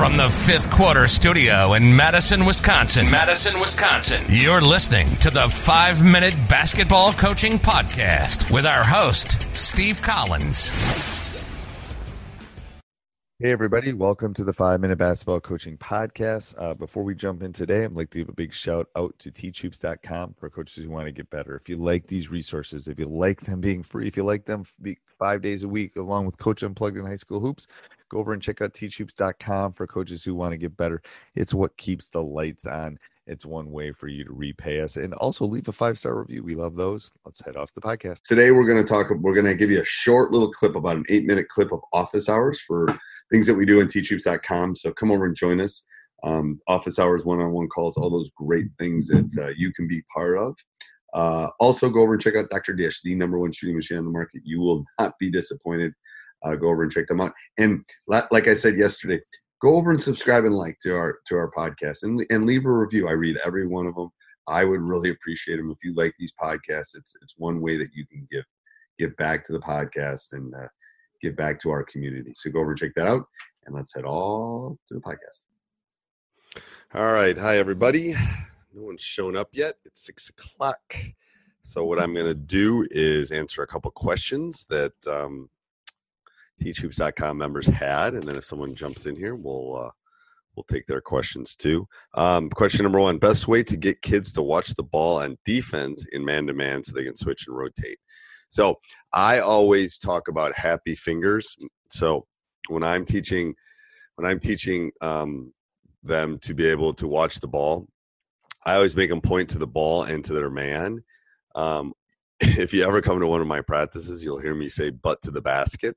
From the fifth quarter studio in Madison, Wisconsin. Madison, Wisconsin. You're listening to the five minute basketball coaching podcast with our host, Steve Collins. Hey, everybody. Welcome to the Five Minute Basketball Coaching Podcast. Uh, before we jump in today, I'd like to give a big shout out to teachhoops.com for coaches who want to get better. If you like these resources, if you like them being free, if you like them five days a week, along with Coach Unplugged in High School Hoops, go over and check out teachhoops.com for coaches who want to get better. It's what keeps the lights on. It's one way for you to repay us and also leave a five star review. We love those. Let's head off the podcast. Today, we're going to talk, we're going to give you a short little clip, about an eight minute clip of office hours for things that we do in teachhoops.com. So come over and join us. Um, office hours, one on one calls, all those great things that uh, you can be part of. Uh, also, go over and check out Dr. Dish, the number one shooting machine on the market. You will not be disappointed. Uh, go over and check them out. And like I said yesterday, go over and subscribe and like to our to our podcast and and leave a review. I read every one of them. I would really appreciate them if you like these podcasts. It's it's one way that you can give give back to the podcast and uh, give back to our community. So go over and check that out, and let's head all to the podcast. All right, hi everybody. No one's shown up yet. It's six o'clock. So what I'm going to do is answer a couple questions that um, teachhoops.com members had, and then if someone jumps in here, we'll uh, we'll take their questions too. Um, question number one: Best way to get kids to watch the ball on defense in man-to-man so they can switch and rotate. So I always talk about happy fingers. So when I'm teaching, when I'm teaching um, them to be able to watch the ball, I always make them point to the ball and to their man. Um, if you ever come to one of my practices, you'll hear me say "butt to the basket."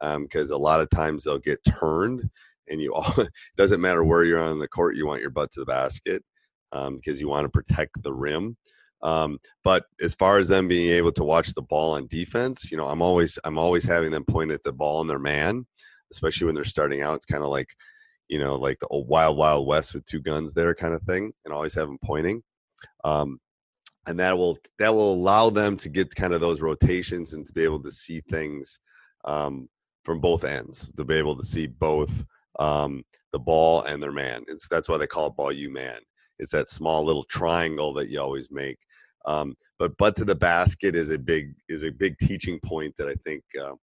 Because um, a lot of times they'll get turned and you all doesn't matter where you're on the court you want your butt to the basket because um, you want to protect the rim um, but as far as them being able to watch the ball on defense you know i'm always i'm always having them point at the ball and their man especially when they're starting out it's kind of like you know like the old wild wild west with two guns there kind of thing and always have them pointing um, and that will that will allow them to get kind of those rotations and to be able to see things um, from both ends to be able to see both um, the ball and their man. It's that's why they call it ball you man. It's that small little triangle that you always make. Um, but butt to the basket is a big is a big teaching point that I think um,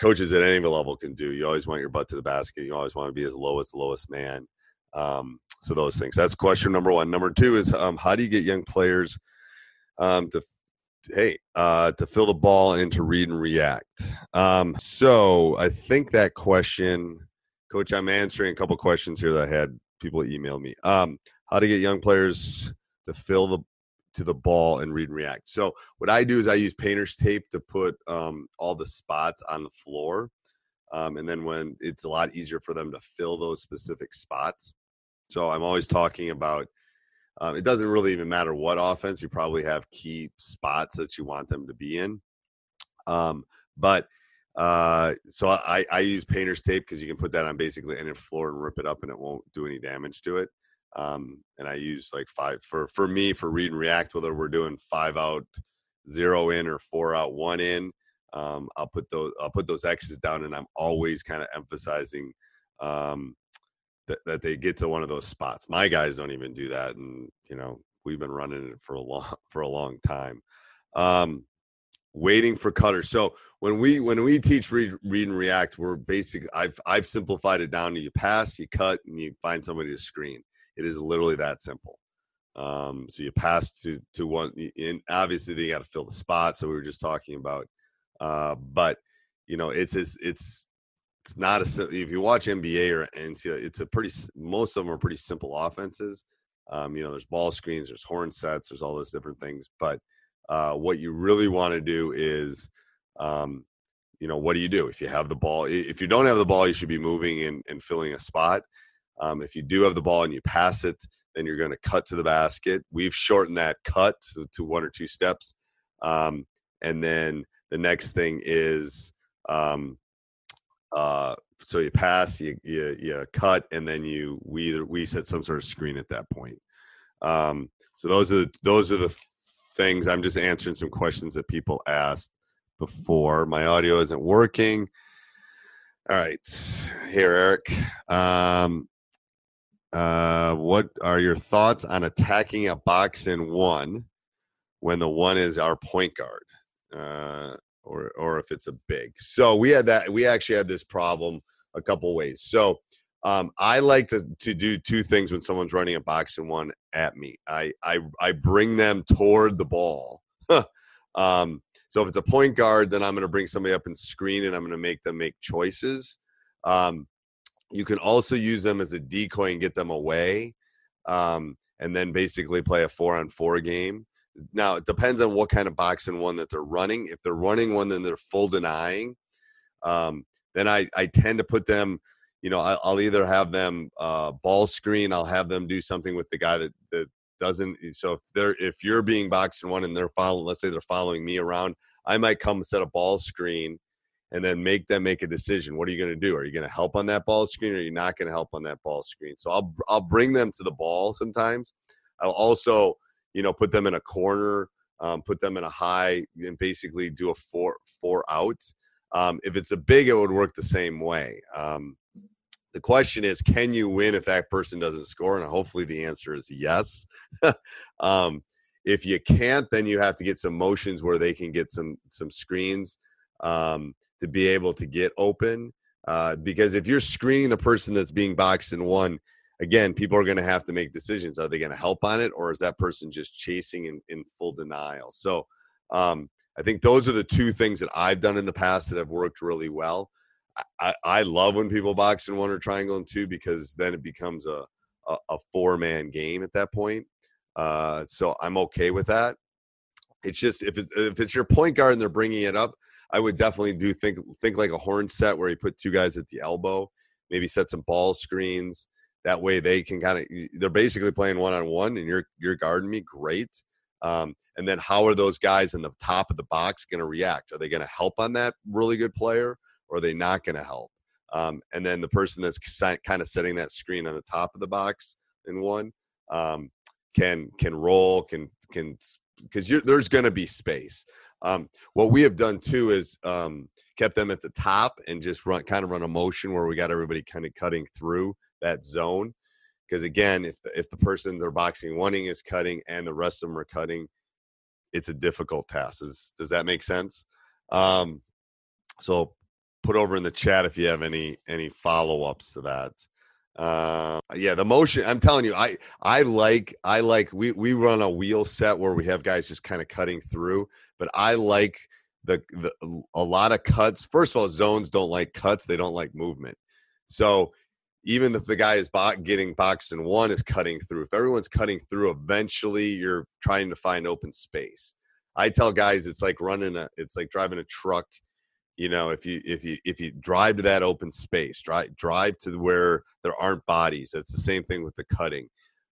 coaches at any level can do. You always want your butt to the basket. You always want to be as low as the lowest man. Um, so those things. That's question number one. Number two is um, how do you get young players um, to hey, uh, to fill the ball and to read and react. Um, so I think that question, Coach, I'm answering a couple questions here that I had people email me. Um, how to get young players to fill the to the ball and read and react. So what I do is I use painter's tape to put um, all the spots on the floor. Um, and then when it's a lot easier for them to fill those specific spots. So I'm always talking about um, it doesn't really even matter what offense. You probably have key spots that you want them to be in. Um, but Uh, so I, I use painter's tape because you can put that on basically any floor and rip it up and it won't do any damage to it. Um, and I use like five for for me for read and react whether we're doing five out zero in or four out one in. Um, I'll put those I'll put those X's down and I'm always kind of emphasizing um, that, that they get to one of those spots. My guys don't even do that, and you know we've been running it for a long for a long time. Um, waiting for cutters. So when we when we teach read, read and react, we're basically I've I've simplified it down to you pass, you cut, and you find somebody to screen. It is literally that simple. Um, so you pass to to one, and obviously they got to fill the spot. So we were just talking about, uh, but you know it's it's it's it's not a if you watch NBA or NCAA, it's a pretty most of them are pretty simple offenses. Um, you know, there's ball screens, there's horn sets, there's all those different things, but uh, what you really want to do is, um, you know, what do you do if you have the ball? If you don't have the ball, you should be moving and, and filling a spot. Um, if you do have the ball and you pass it, then you're going to cut to the basket. We've shortened that cut to, to one or two steps. Um, and then the next thing is, um, uh, so you pass, you, you, you cut, and then you we either we set some sort of screen at that point. Um, so those are those are the things. I'm just answering some questions that people asked before. My audio isn't working. All right, here, Eric. Um, uh, what are your thoughts on attacking a box and one when the one is our point guard, uh, or or if it's a big? So we had that. We actually had this problem a couple ways. So um, I like to, to do two things when someone's running a box and one at me. I, I, I bring them toward the ball. um, so if it's a point guard, then I'm going to bring somebody up and screen and I'm going to make them make choices. Um, you can also use them as a decoy and get them away. Um, and then basically play a four on four game. Now it depends on what kind of box and one that they're running. If they're running one, then they're full denying. Um, then I, I tend to put them you know, I'll either have them uh, ball screen, I'll have them do something with the guy that, that doesn't. So if they're if you're being boxed in one and they're following, let's say they're following me around, I might come set a ball screen and then make them make a decision. What are you going to do? Are you going to help on that ball screen, or are you not going to help on that ball screen? So I'll I'll bring them to the ball sometimes. I'll also you know put them in a corner, um, put them in a high, and basically do a four four out. Um, if it's a big, it would work the same way. Um, the question is can you win if that person doesn't score and hopefully the answer is yes um, if you can't then you have to get some motions where they can get some some screens um, to be able to get open uh, because if you're screening the person that's being boxed in one again people are going to have to make decisions are they going to help on it or is that person just chasing in, in full denial so um, i think those are the two things that i've done in the past that have worked really well I, I love when people box and one or triangle in two because then it becomes a, a, a four man game at that point. Uh, so I'm okay with that. It's just if it's, if it's your point guard and they're bringing it up, I would definitely do think think like a horn set where you put two guys at the elbow, maybe set some ball screens. That way they can kind of they're basically playing one on one, and you're you're guarding me. Great. Um, and then how are those guys in the top of the box going to react? Are they going to help on that really good player? or are they not going to help? Um, and then the person that's kind of setting that screen on the top of the box and one um, can can roll can can because there's going to be space. Um, what we have done too is um, kept them at the top and just run kind of run a motion where we got everybody kind of cutting through that zone. Because again, if the, if the person they're boxing wanting is cutting and the rest of them are cutting, it's a difficult task. Is, does that make sense? Um, so put over in the chat if you have any any follow-ups to that uh yeah the motion i'm telling you i i like i like we we run a wheel set where we have guys just kind of cutting through but i like the, the a lot of cuts first of all zones don't like cuts they don't like movement so even if the guy is bo- getting boxed and one is cutting through. If everyone's cutting through eventually you're trying to find open space. I tell guys it's like running a it's like driving a truck you know if you if you if you drive to that open space drive drive to where there aren't bodies. It's the same thing with the cutting.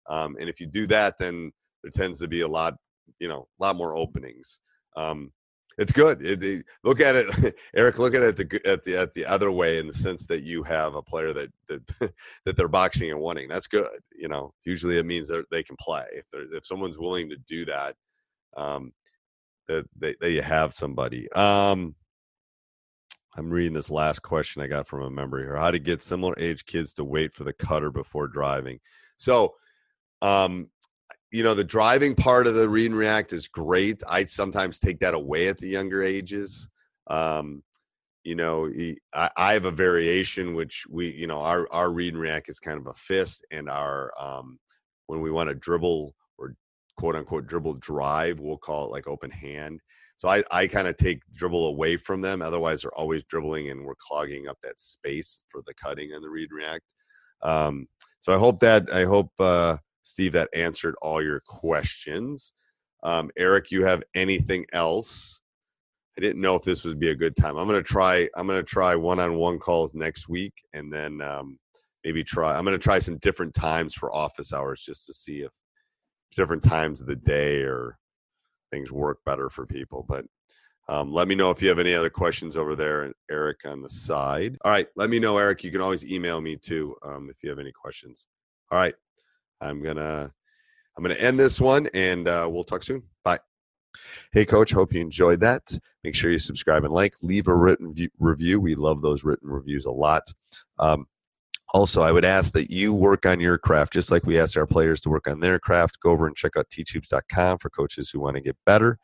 Um, and if you do that then there tends to be a lot you know a lot more openings. Um, it's good. It, it- look at it, Eric. Look at it the, at the at the other way in the sense that you have a player that that that they're boxing and winning. That's good. You know, usually it means that they can play. If if someone's willing to do that, um, that they, they have somebody. Um, I'm reading this last question I got from a member here. How to get similar age kids to wait for the cutter before driving. So, um, you know, the driving part of the read and react is great. I sometimes take that away at the younger ages. Um, you know, I have a variation which we, you know, our our read and react is kind of a fist, and our um, when we want to dribble or quote unquote dribble drive, we'll call it like open hand. So I, I kind of take dribble away from them. Otherwise, they're always dribbling and we're clogging up that space for the cutting and the read and react. Um, so I hope that I hope uh, Steve that answered all your questions. Um, Eric, you have anything else? I didn't know if this would be a good time. I'm gonna try. I'm gonna try one-on-one calls next week, and then um, maybe try. I'm gonna try some different times for office hours just to see if different times of the day or things work better for people. But um, let me know if you have any other questions over there, Eric, on the side. All right, let me know, Eric. You can always email me too um, if you have any questions. All right, I'm gonna I'm gonna end this one, and uh, we'll talk soon. Bye. Hey, Coach. Hope you enjoyed that. Make sure you subscribe and like. Leave a written view, review. We love those written reviews a lot. Um, also, I would ask that you work on your craft just like we ask our players to work on their craft. Go over and check out teachhoops.com for coaches who want to get better.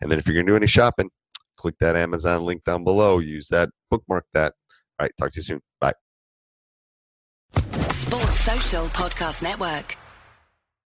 And then if you're going to do any shopping, click that Amazon link down below. Use that, bookmark that. All right, talk to you soon. Bye. Sports Social Podcast Network.